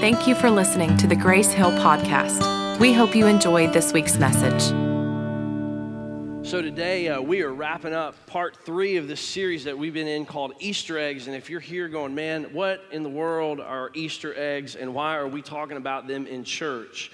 Thank you for listening to the Grace Hill podcast. We hope you enjoyed this week's message. So, today uh, we are wrapping up part three of this series that we've been in called Easter eggs. And if you're here going, man, what in the world are Easter eggs and why are we talking about them in church?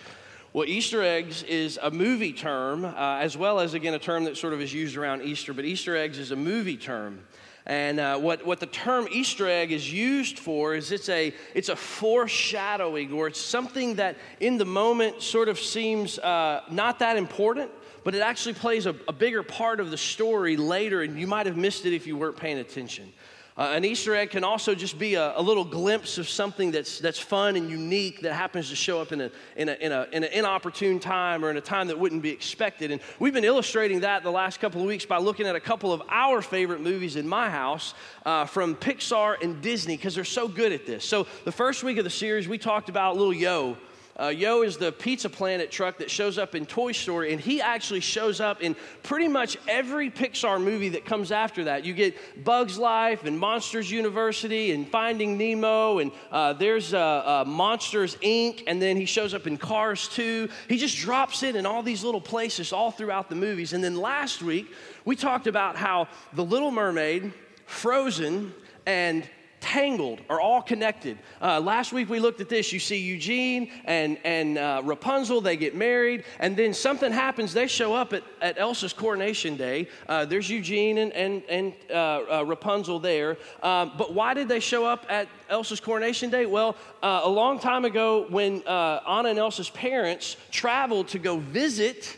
Well, Easter eggs is a movie term, uh, as well as, again, a term that sort of is used around Easter, but Easter eggs is a movie term. And uh, what, what the term Easter egg is used for is it's a, it's a foreshadowing or it's something that in the moment sort of seems uh, not that important, but it actually plays a, a bigger part of the story later, and you might have missed it if you weren't paying attention. Uh, an Easter egg can also just be a, a, little glimpse of something that's, that's fun and unique that happens to show up in, a, in, a, in, a, in an inopportune time or in a time that wouldn't be expected. And we've been illustrating that the last couple of weeks by looking at a couple of our favorite movies in my house uh, from Pixar and Disney because they're so good at this. So, the first week of the series, we talked about Little Yo. Uh, Yo is the Pizza Planet truck that shows up in Toy Story, and he actually shows up in pretty much every Pixar movie that comes after that. You get Bugs Life and Monsters University and Finding Nemo, and uh, there's uh, uh Monsters Inc., and then he shows up in Cars 2. He just drops in in all these little places all throughout the movies. And then last week, we talked about how The Little Mermaid, Frozen, and tangled are all connected. Uh, last week we looked at this. You see Eugene and, and uh, Rapunzel, they get married, and then something happens. They show up at, at Elsa's coronation day. Uh, there's Eugene and, and, and uh, uh, Rapunzel there. Um, but why did they show up at Elsa's coronation day? Well, uh, a long time ago, when Anna and Elsa's parents traveled to go visit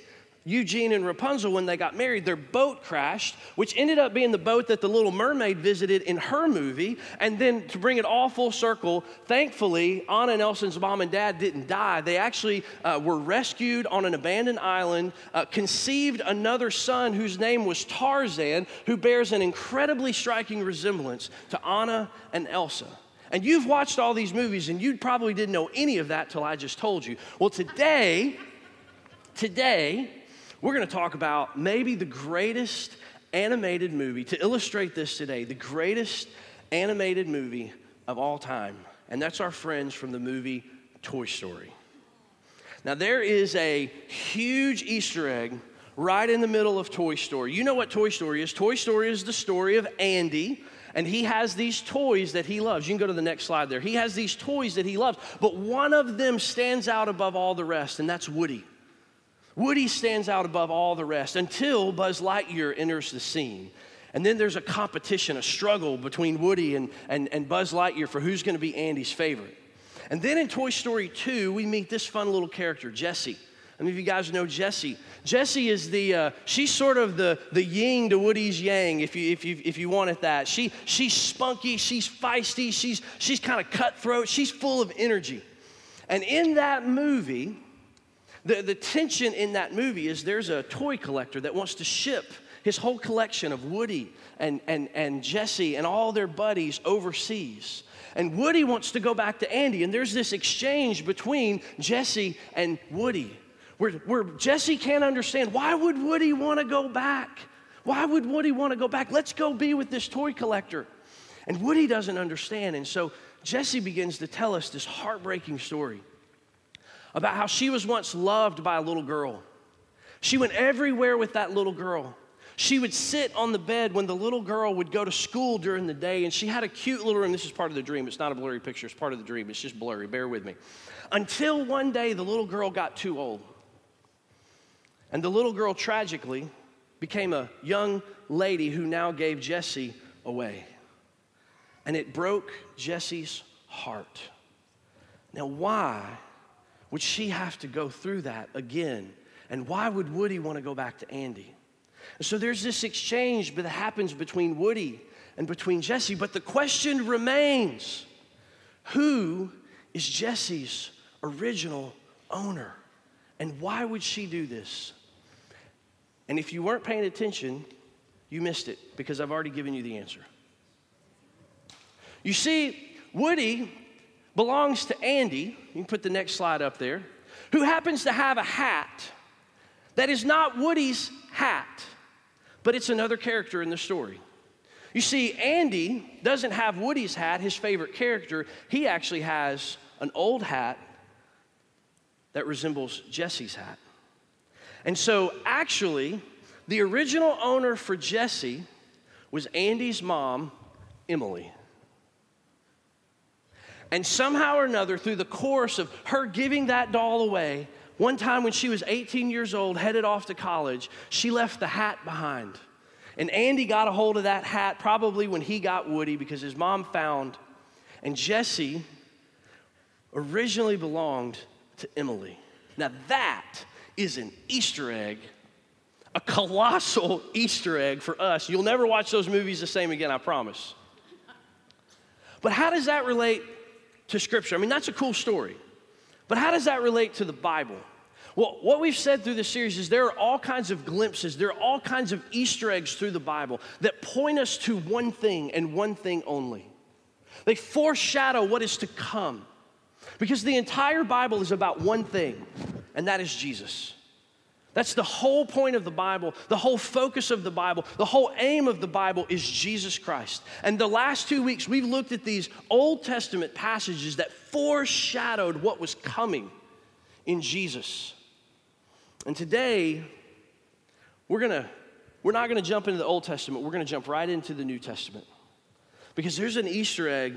Eugene and Rapunzel, when they got married, their boat crashed, which ended up being the boat that the Little Mermaid visited in her movie. And then to bring it all full circle, thankfully, Anna and Elsa's mom and dad didn't die. They actually uh, were rescued on an abandoned island, uh, conceived another son whose name was Tarzan, who bears an incredibly striking resemblance to Anna and Elsa. And you've watched all these movies, and you probably didn't know any of that till I just told you. Well, today, today, we're going to talk about maybe the greatest animated movie, to illustrate this today, the greatest animated movie of all time. And that's our friends from the movie Toy Story. Now, there is a huge Easter egg right in the middle of Toy Story. You know what Toy Story is? Toy Story is the story of Andy, and he has these toys that he loves. You can go to the next slide there. He has these toys that he loves, but one of them stands out above all the rest, and that's Woody. Woody stands out above all the rest until Buzz Lightyear enters the scene. And then there's a competition, a struggle between Woody and, and, and Buzz Lightyear for who's going to be Andy's favorite. And then in Toy Story 2, we meet this fun little character, Jessie. I mean, if you guys know Jessie, Jessie is the, uh, she's sort of the, the yin to Woody's yang, if you, if you, if you want it that. She, she's spunky, she's feisty, she's, she's kind of cutthroat, she's full of energy. And in that movie, the, the tension in that movie is there's a toy collector that wants to ship his whole collection of Woody and, and, and Jessie and all their buddies overseas. And Woody wants to go back to Andy, and there's this exchange between Jessie and Woody where, where Jessie can't understand why would Woody want to go back? Why would Woody want to go back? Let's go be with this toy collector. And Woody doesn't understand. And so Jessie begins to tell us this heartbreaking story about how she was once loved by a little girl. She went everywhere with that little girl. She would sit on the bed when the little girl would go to school during the day, and she had a cute little room. This is part of the dream. It's not a blurry picture, it's part of the dream. It's just blurry. Bear with me. Until one day, the little girl got too old. And the little girl tragically became a young lady who now gave Jessie away. And it broke Jessie's heart. Now, why would she have to go through that again? And why would Woody want to go back to Andy? And so there's this exchange that happens between Woody and between Jessie, but the question remains who is Jessie's original owner? And why would she do this? And if you weren't paying attention, you missed it because I've already given you the answer. You see, Woody belongs to Andy. You can put the next slide up there, who happens to have a hat that is not Woody's hat, but it's another character in the story. You see, Andy doesn't have Woody's hat, his favorite character. He actually has an old hat that resembles Jessie's hat. And so, actually, the original owner for Jessie was Andy's mom, Emily. And somehow or another, through the course of her giving that doll away, one time when she was 18 years old, headed off to college, she left the hat behind. And Andy got a hold of that hat probably when he got Woody because his mom found. And Jessie originally belonged to Emily. Now, that is an Easter egg, a colossal Easter egg for us. You'll never watch those movies the same again, I promise. But how does that relate to Scripture? I mean, that's a cool story. But how does that relate to the Bible? Well, what we've said through this series is there are all kinds of glimpses, there are all kinds of Easter eggs through the Bible that point us to one thing and one thing only. They foreshadow what is to come. Because the entire Bible is about one thing, and that is Jesus. That's the whole point of the Bible, the whole focus of the Bible, the whole aim of the Bible is Jesus Christ. And the last two weeks, we've looked at these Old Testament passages that foreshadowed what was coming in Jesus. And today, we're gonna, we're not gonna jump into the Old Testament, we're gonna jump right into the New Testament. Because there's an Easter egg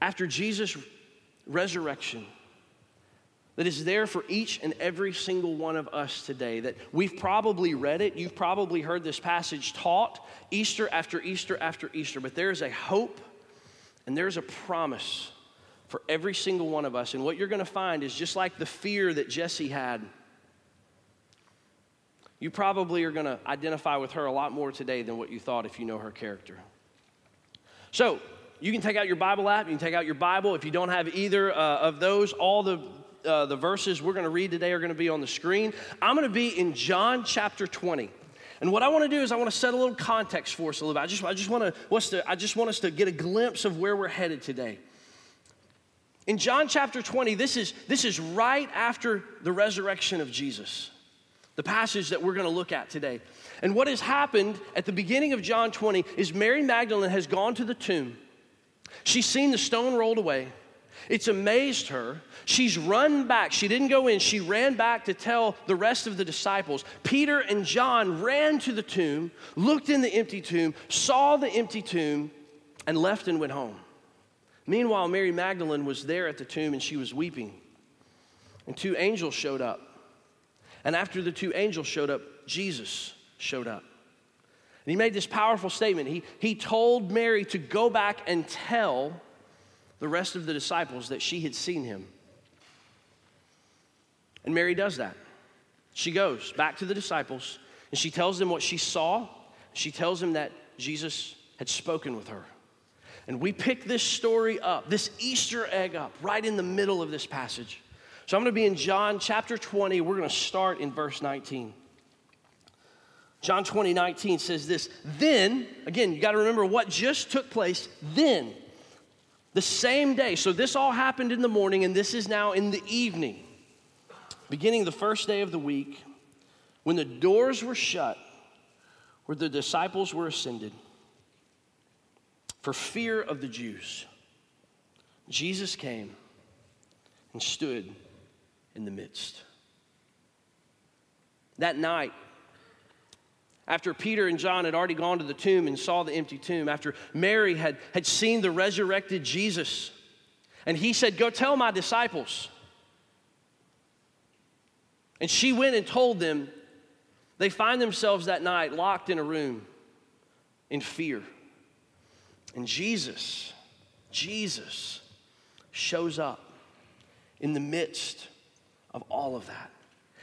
after Jesus' resurrection that is there for each and every single one of us today. That we've probably read it, you've probably heard this passage taught Easter after Easter after Easter, but there is a hope and there's a promise for every single one of us. And what you're going to find is just like the fear that Jessie had, you probably are going to identify with her a lot more today than what you thought if you know her character. So, you can take out your Bible app, you can take out your Bible. If you don't have either uh, of those, all the uh, the verses we're going to read today are going to be on the screen. I'm going to be in John chapter 20. And what I want to do is I want to set a little context for us a little bit. I just, I just want to, I just want us to get a glimpse of where we're headed today. In John chapter 20, this is, this is right after the resurrection of Jesus, the passage that we're going to look at today. And what has happened at the beginning of John 20 is Mary Magdalene has gone to the tomb. She's seen the stone rolled away. It's amazed her. She's run back. She didn't go in. She ran back to tell the rest of the disciples. Peter and John ran to the tomb, looked in the empty tomb, saw the empty tomb, and left and went home. Meanwhile, Mary Magdalene was there at the tomb and she was weeping. And two angels showed up. And after the two angels showed up, Jesus showed up. And he made this powerful statement. He, he told Mary to go back and tell the rest of the disciples that she had seen him. And Mary does that. She goes back to the disciples and she tells them what she saw. She tells them that Jesus had spoken with her. And we pick this story up, this Easter egg up, right in the middle of this passage. So I'm going to be in John chapter 20. We're going to start in verse 19. John 20, 19 says this Then, again, you got to remember what just took place. Then, the same day. So this all happened in the morning, and this is now in the evening, beginning the first day of the week, when the doors were shut, where the disciples were ascended, for fear of the Jews. Jesus came and stood in the midst. That night, after Peter and John had already gone to the tomb and saw the empty tomb, after Mary had, had seen the resurrected Jesus, and he said, Go tell my disciples. And she went and told them, they find themselves that night locked in a room in fear. And Jesus, Jesus shows up in the midst of all of that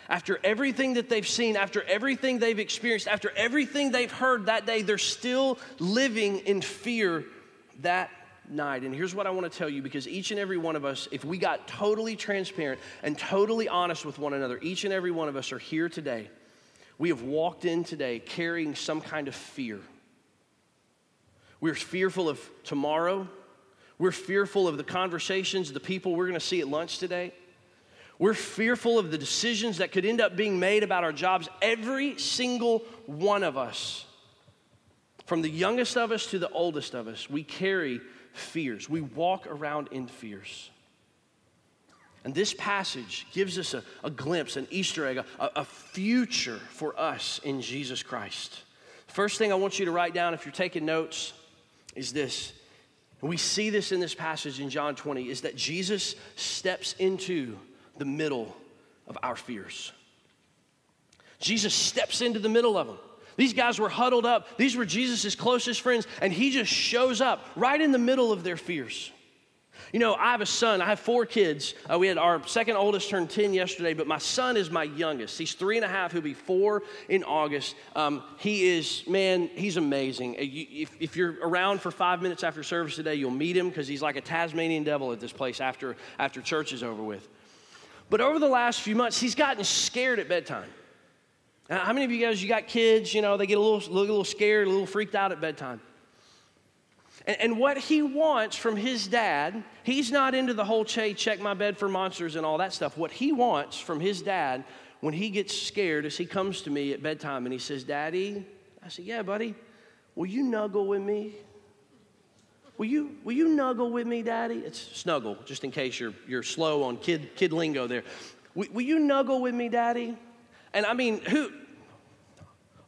after everything that they've seen, after everything they've experienced, after everything they've heard that day, they're still living in fear that night. And here's what I want to tell you because each and every one of us, if we got totally transparent and totally honest with one another, each and every one of us are here today. We have walked in today carrying some kind of fear. We're fearful of tomorrow. We're fearful of the conversations, the people we're going to see at lunch today. We're fearful of the decisions that could end up being made about our jobs. Every single one of us, from the youngest of us to the oldest of us, we carry fears. We walk around in fears. And this passage gives us a, a glimpse, an Easter egg, a, a future for us in Jesus Christ. First thing I want you to write down if you're taking notes is this. We see this in this passage in John 20 is that Jesus steps into the middle of our fears. Jesus steps into the middle of them. These guys were huddled up. These were Jesus' closest friends, and he just shows up right in the middle of their fears. You know, I have a son. I have four kids. Uh, we had our second oldest turned 10 yesterday, but my son is my youngest. He's three and a half. He'll be four in August. Um, he is, man, he's amazing. Uh, if, if you're around for five minutes after service today, you'll meet him because he's like a Tasmanian devil at this place after, after church is over with. But over the last few months, he's gotten scared at bedtime. Uh, how many of you guys, you got kids, you know, they get a little, a little scared, a little freaked out at bedtime? And, and what he wants from his dad, he's not into the whole Che, check my bed for monsters and all that stuff. What he wants from his dad when he gets scared is he comes to me at bedtime and he says, Daddy, I said, Yeah, buddy, will you snuggle with me? Will you, will you snuggle with me, Daddy? It's snuggle, just in case you're, you're slow on kid, kid lingo there. Will, will you snuggle with me, Daddy? And I mean, who,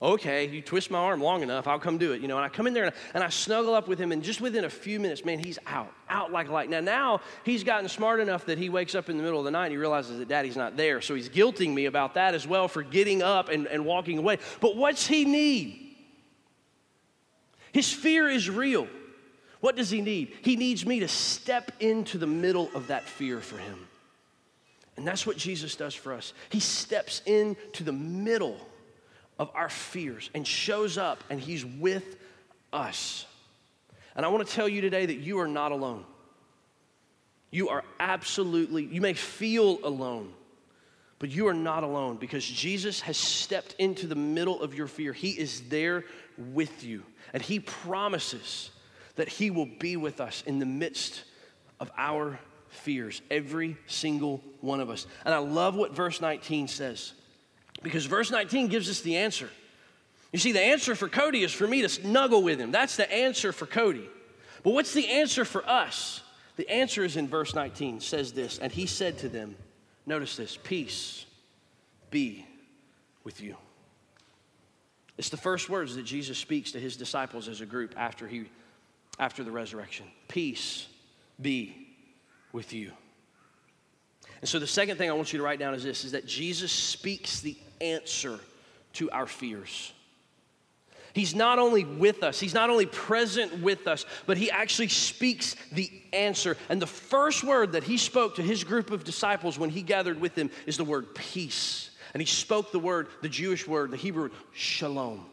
okay, you twist my arm long enough, I'll come do it. You know, and I come in there and I, and I, snuggle up with him, and just within a few minutes, man, he's out, out like light. Now, now he's gotten smart enough that he wakes up in the middle of the night and he realizes that daddy's not there. So he's guilting me about that as well for getting up and, and walking away. But what's he need? His fear is real. What does he need? He needs me to step into the middle of that fear for him. And that's what Jesus does for us. He steps into the middle of our fears and shows up and he's with us. And I want to tell you today that you are not alone. You are absolutely, you may feel alone, but you are not alone because Jesus has stepped into the middle of your fear. He is there with you, and He promises that He will be with us in the midst of our fears, every single one of us. And I love what verse 19 says because verse 19 gives us the answer. You see, the answer for Cody is for me to snuggle with him. That's the answer for Cody. But what's the answer for us? The answer is in verse 19, says this, and he said to them, notice this, peace be with you. It's the first words that Jesus speaks to his disciples as a group after he after the resurrection. Peace be with you. And so the second thing I want you to write down is this is that Jesus speaks the answer to our fears. He's not only with us, he's not only present with us, but he actually speaks the answer. And the first word that he spoke to his group of disciples when he gathered with them is the word peace. And he spoke the word, the Jewish word, the Hebrew shalom.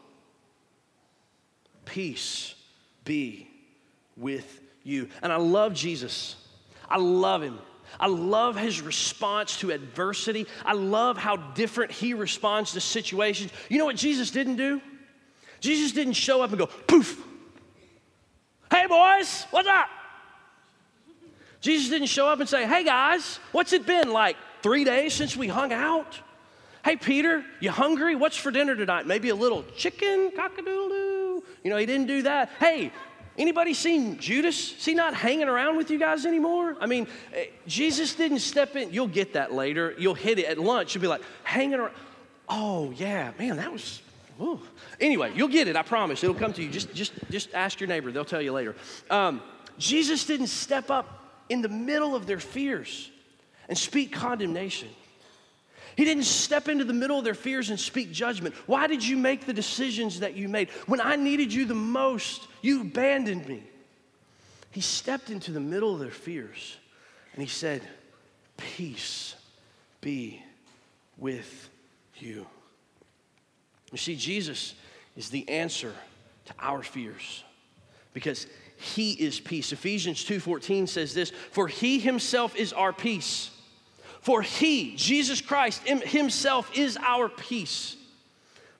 Peace be with you. And I love Jesus I love him. I love his response to adversity. I love how different he responds to situations. You know what Jesus didn't do? Jesus didn't show up and go, poof. Hey, boys, what's up? Jesus didn't show up and say, hey, guys, what's it been like three days since we hung out? Hey, Peter, you hungry? What's for dinner tonight? Maybe a little chicken, cockadoodle. You know, he didn't do that. Hey, Anybody seen Judas? Is he not hanging around with you guys anymore? I mean, eh, Jesus didn't step in. You'll get that later. You'll hit it at lunch. You'll be like, hanging around. Oh, yeah, man, that was. Anyway, you'll get it. I promise. It'll come to you. Just, just, just ask your neighbor. They'll tell you later. Um, Jesus didn't step up in the middle of their fears and speak condemnation. He didn't step into the middle of their fears and speak judgment. Why did you make the decisions that you made? When I needed you the most, you abandoned me. He stepped into the middle of their fears and he said, Peace be with you. You see, Jesus is the answer to our fears because he is peace. Ephesians 2:14 says this, "For he himself is our peace." For He, Jesus Christ Himself, is our peace.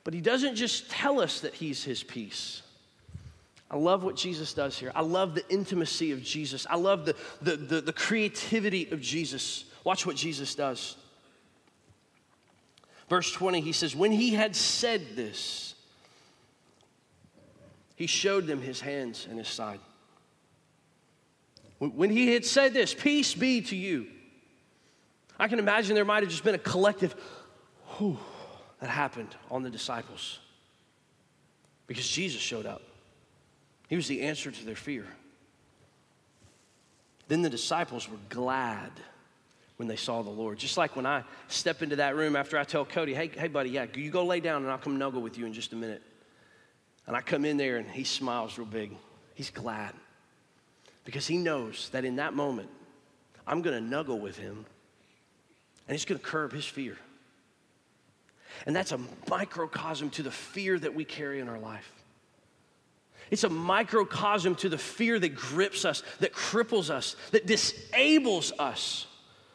But He doesn't just tell us that He's His peace. I love what Jesus does here. I love the intimacy of Jesus. I love the, the, the, the creativity of Jesus. Watch what Jesus does. Verse 20, he says, When he had said this, he showed them his hands and his side. When he had said this, Peace be to you. I can imagine there might have just been a collective whew that happened on the disciples because Jesus showed up. He was the answer to their fear. Then the disciples were glad when they saw the Lord. Just like when I step into that room after I tell Cody, hey, hey, buddy, yeah, you go lay down and I'll come nuggle with you in just a minute. And I come in there and he smiles real big. He's glad because he knows that in that moment, I'm going to nuggle with him and it's going to curb his fear. And that's a microcosm to the fear that we carry in our life. It's a microcosm to the fear that grips us, that cripples us, that disables us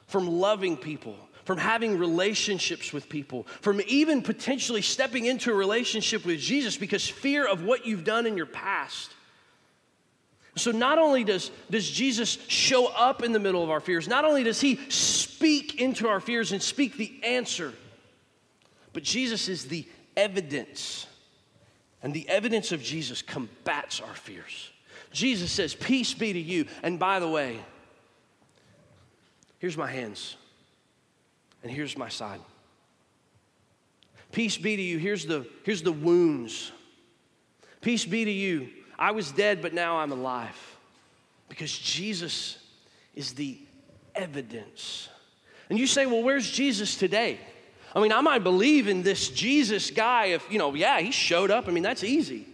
from loving people, from having relationships with people, from even potentially stepping into a relationship with Jesus because fear of what you've done in your past. So, not only does, does Jesus show up in the middle of our fears, not only does he speak into our fears and speak the answer, but Jesus is the evidence. And the evidence of Jesus combats our fears. Jesus says, Peace be to you. And by the way, here's my hands, and here's my side. Peace be to you. Here's the, here's the wounds. Peace be to you. I was dead, but now I'm alive. Because Jesus is the evidence. And you say, well, where's Jesus today? I mean, I might believe in this Jesus guy if, you know, yeah, he showed up. I mean, that's easy.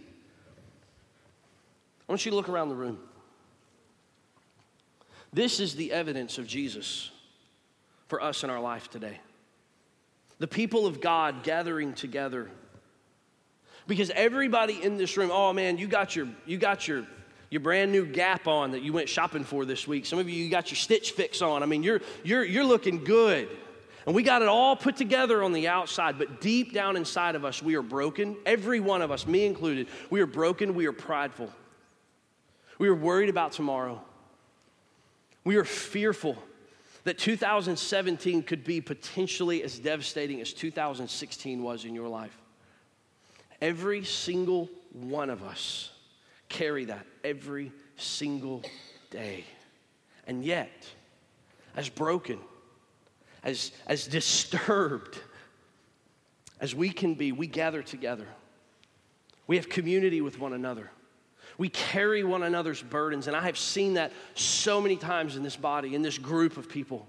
I want you to look around the room. This is the evidence of Jesus for us in our life today. The people of God gathering together. Because everybody in this room, oh man, you got your you got your your brand new gap on that you went shopping for this week. Some of you you got your stitch fix on. I mean, you're you're you're looking good. And we got it all put together on the outside, but deep down inside of us, we are broken. Every one of us, me included, we are broken, we are prideful. We are worried about tomorrow. We are fearful that 2017 could be potentially as devastating as 2016 was in your life. Every single one of us carry that every single day. And yet, as broken, as, as disturbed as we can be, we gather together. We have community with one another. We carry one another's burdens. And I have seen that so many times in this body, in this group of people,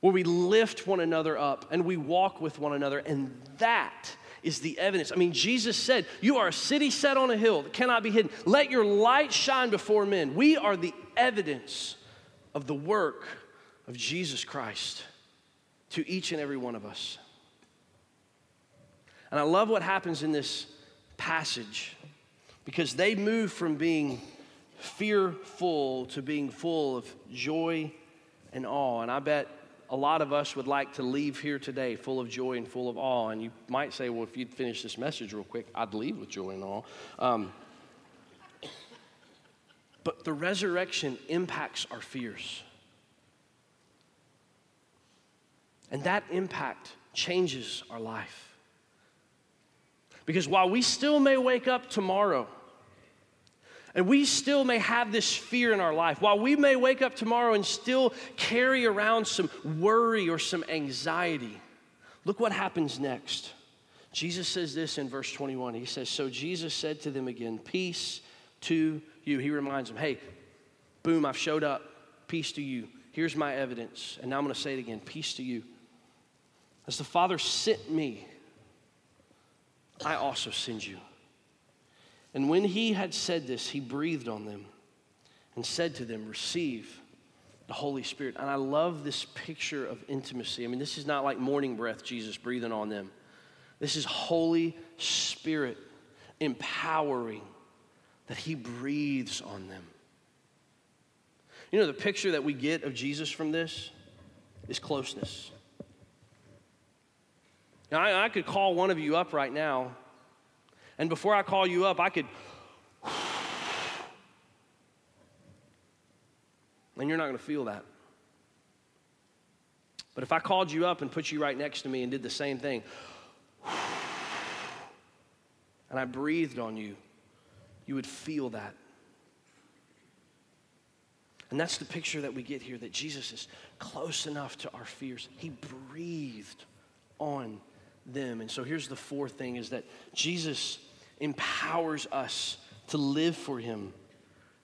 where we lift one another up and we walk with one another. And that is the evidence. I mean, Jesus said, You are a city set on a hill that cannot be hidden. Let your light shine before men. We are the evidence of the work of Jesus Christ to each and every one of us. And I love what happens in this passage because they move from being fearful to being full of joy and awe. And I bet a lot of us would like to leave here today full of joy and full of awe. And you might say, well, if you'd finish this message real quick, I'd leave with joy and awe. Um, but the resurrection impacts our fears. And that impact changes our life. Because while we still may wake up tomorrow, and we still may have this fear in our life, while we may wake up tomorrow and still carry around some worry or some anxiety, look what happens next. Jesus says this in verse 21. He says, So Jesus said to them again, Peace to you. He reminds them, Hey, boom, I've showed up. Peace to you. Here's my evidence. And now I'm going to say it again Peace to you. As the Father sent me, I also send you. And when he had said this, he breathed on them and said to them, Receive the Holy Spirit. And I love this picture of intimacy. I mean, this is not like morning breath, Jesus breathing on them. This is Holy Spirit empowering that he breathes on them. You know, the picture that we get of Jesus from this is closeness. Now, I, I could call one of you up right now, and before I call you up, I could. And you're not going to feel that. But if I called you up and put you right next to me and did the same thing, and I breathed on you, you would feel that. And that's the picture that we get here that Jesus is close enough to our fears. He breathed on them. And so here's the fourth thing is that Jesus empowers us to live for him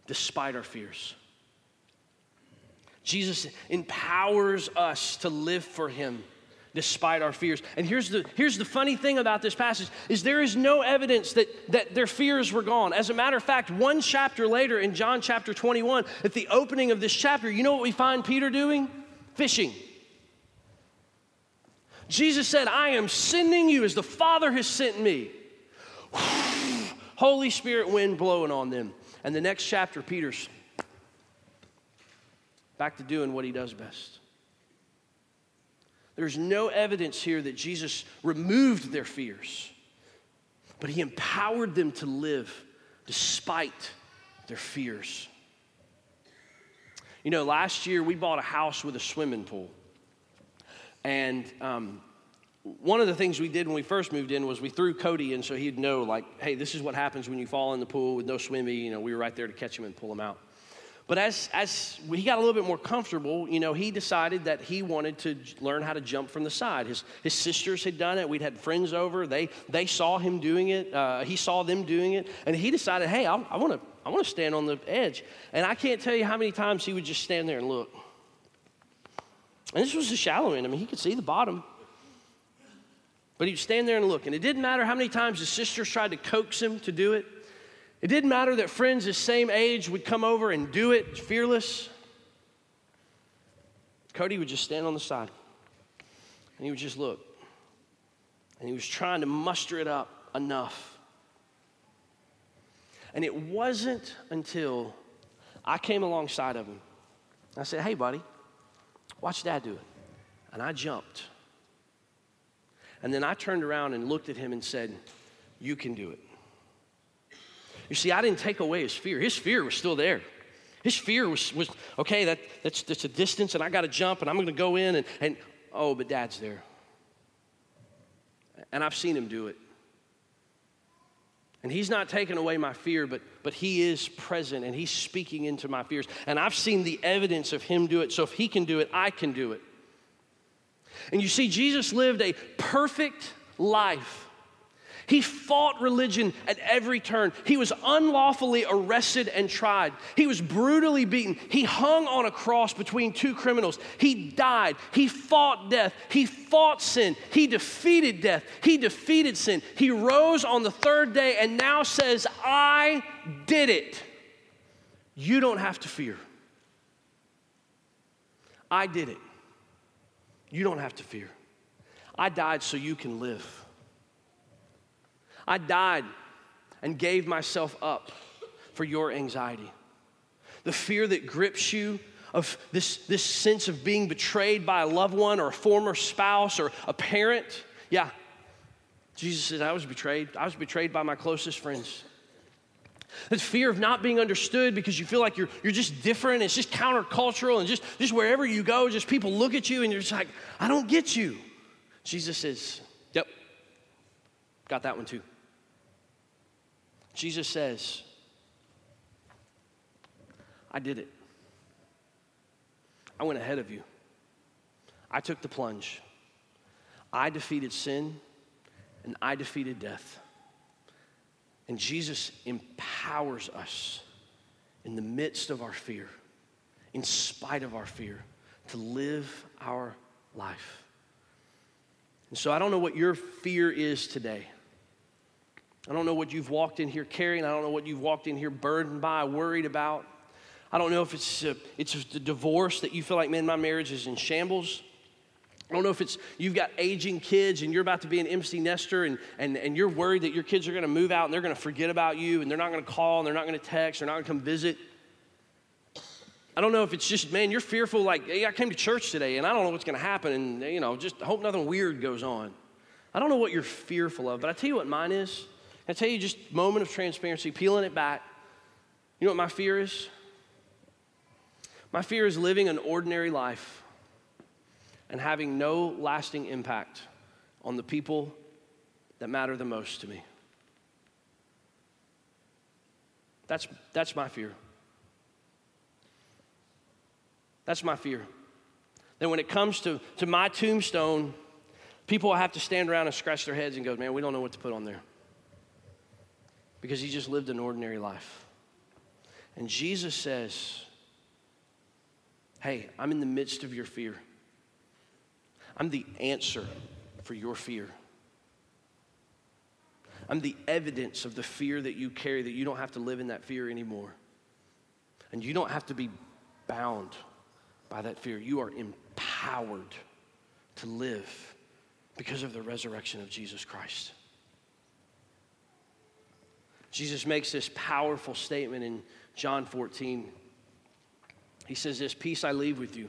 despite our fears. Jesus empowers us to live for him despite our fears. And here's the, here's the funny thing about this passage is there is no evidence that, that their fears were gone. As a matter of fact, one chapter later in John chapter 21, at the opening of this chapter, you know what we find Peter doing? Fishing. Jesus said, I am sending you as the Father has sent me. Holy Spirit wind blowing on them. And the next chapter, Peter's back to doing what he does best. There's no evidence here that Jesus removed their fears, but he empowered them to live despite their fears. You know, last year we bought a house with a swimming pool. And um, one of the things we did when we first moved in was we threw Cody in so he'd know, like, hey, this is what happens when you fall in the pool with no swimmy. You know, we were right there to catch him and pull him out. But as, as he got a little bit more comfortable, you know, he decided that he wanted to learn how to jump from the side. His, his sisters had done it. We'd had friends over. They, they saw him doing it. Uh, he saw them doing it. And he decided, hey, I, I want to I wanna stand on the edge. And I can't tell you how many times he would just stand there and look. And this was a shallow end. I mean, he could see the bottom. But he'd stand there and look. And it didn't matter how many times his sisters tried to coax him to do it. It didn't matter that friends his same age would come over and do it fearless. Cody would just stand on the side and he would just look. And he was trying to muster it up enough. And it wasn't until I came alongside of him. I said, Hey, buddy, watch dad do it. And I jumped. And then I turned around and looked at him and said, You can do it. You see, I didn't take away his fear. His fear was still there. His fear was, was okay, that, that's, that's a distance and I got to jump and I'm going to go in and, and, oh, but dad's there. And I've seen him do it. And he's not taking away my fear, but, but he is present and he's speaking into my fears. And I've seen the evidence of him do it. So if he can do it, I can do it. And you see, Jesus lived a perfect life he fought religion at every turn. He was unlawfully arrested and tried. He was brutally beaten. He hung on a cross between two criminals. He died. He fought death. He fought sin. He defeated death. He defeated sin. He rose on the third day and now says, I did it. You don't have to fear. I did it. You don't have to fear. I died so you can live. I died and gave myself up for your anxiety. The fear that grips you of this, this sense of being betrayed by a loved one or a former spouse or a parent. Yeah, Jesus says, I was betrayed. I was betrayed by my closest friends. The fear of not being understood because you feel like you're, you're just different, it's just countercultural, and just, just wherever you go, just people look at you and you're just like, I don't get you. Jesus says, Yep, got that one too. Jesus says, I did it. I went ahead of you. I took the plunge. I defeated sin and I defeated death. And Jesus empowers us in the midst of our fear, in spite of our fear, to live our life. And so I don't know what your fear is today. I don't know what you've walked in here carrying. I don't know what you've walked in here burdened by, worried about. I don't know if it's a, it's a divorce that you feel like, man, my marriage is in shambles. I don't know if it's you've got aging kids and you're about to be an empty nester and, and, and you're worried that your kids are going to move out and they're going to forget about you and they're not going to call and they're not going to text, they're not going to come visit. I don't know if it's just, man, you're fearful, like, hey, I came to church today and I don't know what's going to happen and, you know, just hope nothing weird goes on. I don't know what you're fearful of, but I tell you what mine is. I tell you just moment of transparency, peeling it back. You know what my fear is? My fear is living an ordinary life and having no lasting impact on the people that matter the most to me. That's, that's my fear. That's my fear. That when it comes to, to my tombstone, people have to stand around and scratch their heads and go, man, we don't know what to put on there. Because he just lived an ordinary life. And Jesus says, hey, I'm in the midst of your fear. I'm the answer for your fear. I'm the evidence of the fear that you carry, that you don't have to live in that fear anymore. And you don't have to be bound by that fear. You are empowered to live because of the resurrection of Jesus Christ. Jesus makes this powerful statement in John 14. He says, This peace I leave with you,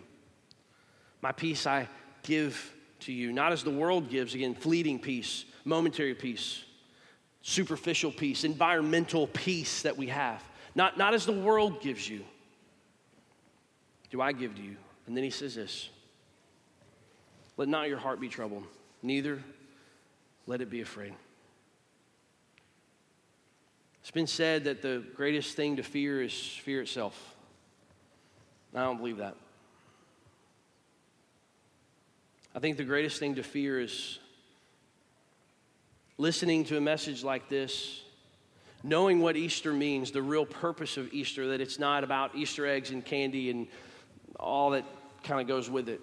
my peace I give to you. Not as the world gives, again, fleeting peace, momentary peace, superficial peace, environmental peace that we have. Not, not as the world gives you, do I give to you. And then he says this Let not your heart be troubled, neither let it be afraid. It's been said that the greatest thing to fear is fear itself. I don't believe that. I think the greatest thing to fear is listening to a message like this, knowing what Easter means, the real purpose of Easter, that it's not about Easter eggs and candy and all that kind of goes with it.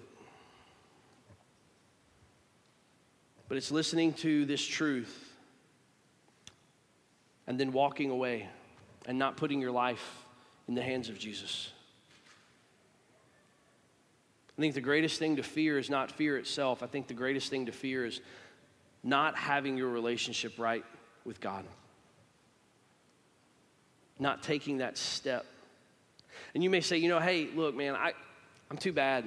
But it's listening to this truth and then walking away and not putting your life in the hands of Jesus. I think the greatest thing to fear is not fear itself. I think the greatest thing to fear is not having your relationship right with God, not taking that step. And you may say, you know, hey, look, man, I, I'm too bad.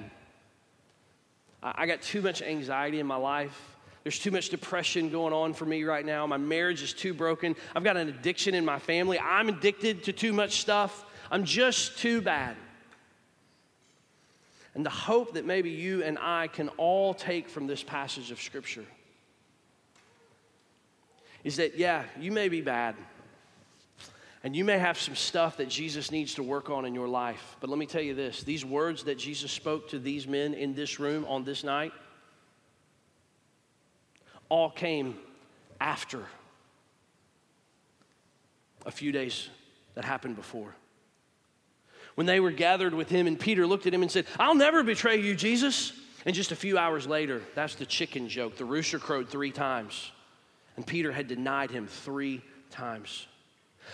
I, I got too much anxiety in my life. There's too much depression going on for me right now. My marriage is too broken. I've got an addiction in my family. I'm addicted to too much stuff. I'm just too bad. And the hope that maybe you and I can all take from this passage of Scripture is that, yeah, you may be bad. And you may have some stuff that Jesus needs to work on in your life. But let me tell you this these words that Jesus spoke to these men in this room on this night, all came after a few days that happened before. When they were gathered with him, and Peter looked at him and said, I'll never betray you, Jesus. And just a few hours later, that's the chicken joke. The rooster crowed three times, and Peter had denied him three times.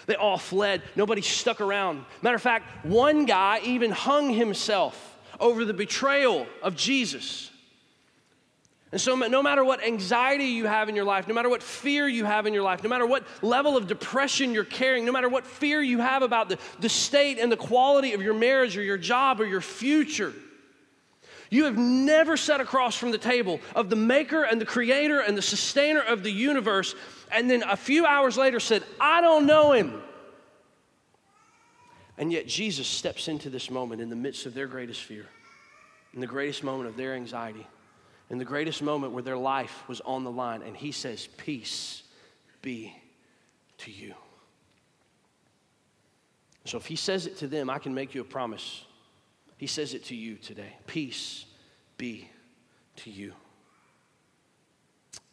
They all fled. Nobody stuck around. Matter of fact, one guy even hung himself over the betrayal of Jesus. And so, no matter what anxiety you have in your life, no matter what fear you have in your life, no matter what level of depression you're carrying, no matter what fear you have about the, the state and the quality of your marriage or your job or your future, you have never sat across from the table of the maker and the creator and the sustainer of the universe, and then a few hours later said, I don't know him. And yet, Jesus steps into this moment in the midst of their greatest fear, in the greatest moment of their anxiety in the greatest moment where their life was on the line, and he says, Peace be to you. So if he says it to them, I can make you a promise. He says it to you today. Peace be to you.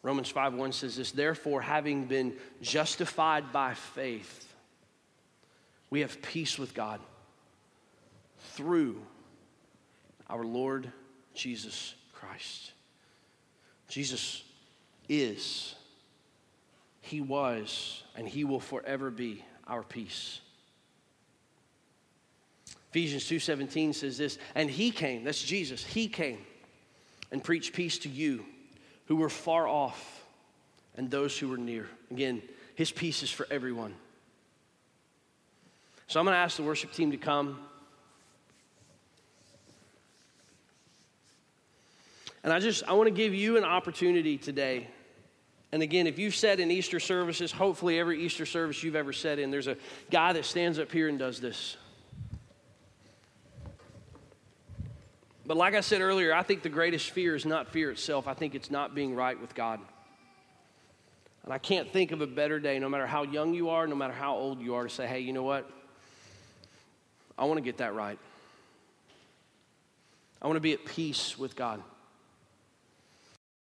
Romans 5 1 says this, therefore, having been justified by faith, we have peace with God through our Lord Jesus Christ. Jesus is, He was, and He will forever be our peace. Ephesians 2:17 says this, and he came, that's Jesus, he came and preached peace to you who were far off and those who were near. Again, his peace is for everyone. So I'm going to ask the worship team to come. And I just, I want to give you an opportunity today. And again, if you've said in Easter services, hopefully every Easter service you've ever said in, there's a guy that stands up here and does this. But like I said earlier, I think the greatest fear is not fear itself. I think it's not being right with God. And I can't think of a better day, no matter how young you are, no matter how old you are, to say, hey, you know what? I want to get that right. I want to be at peace with God.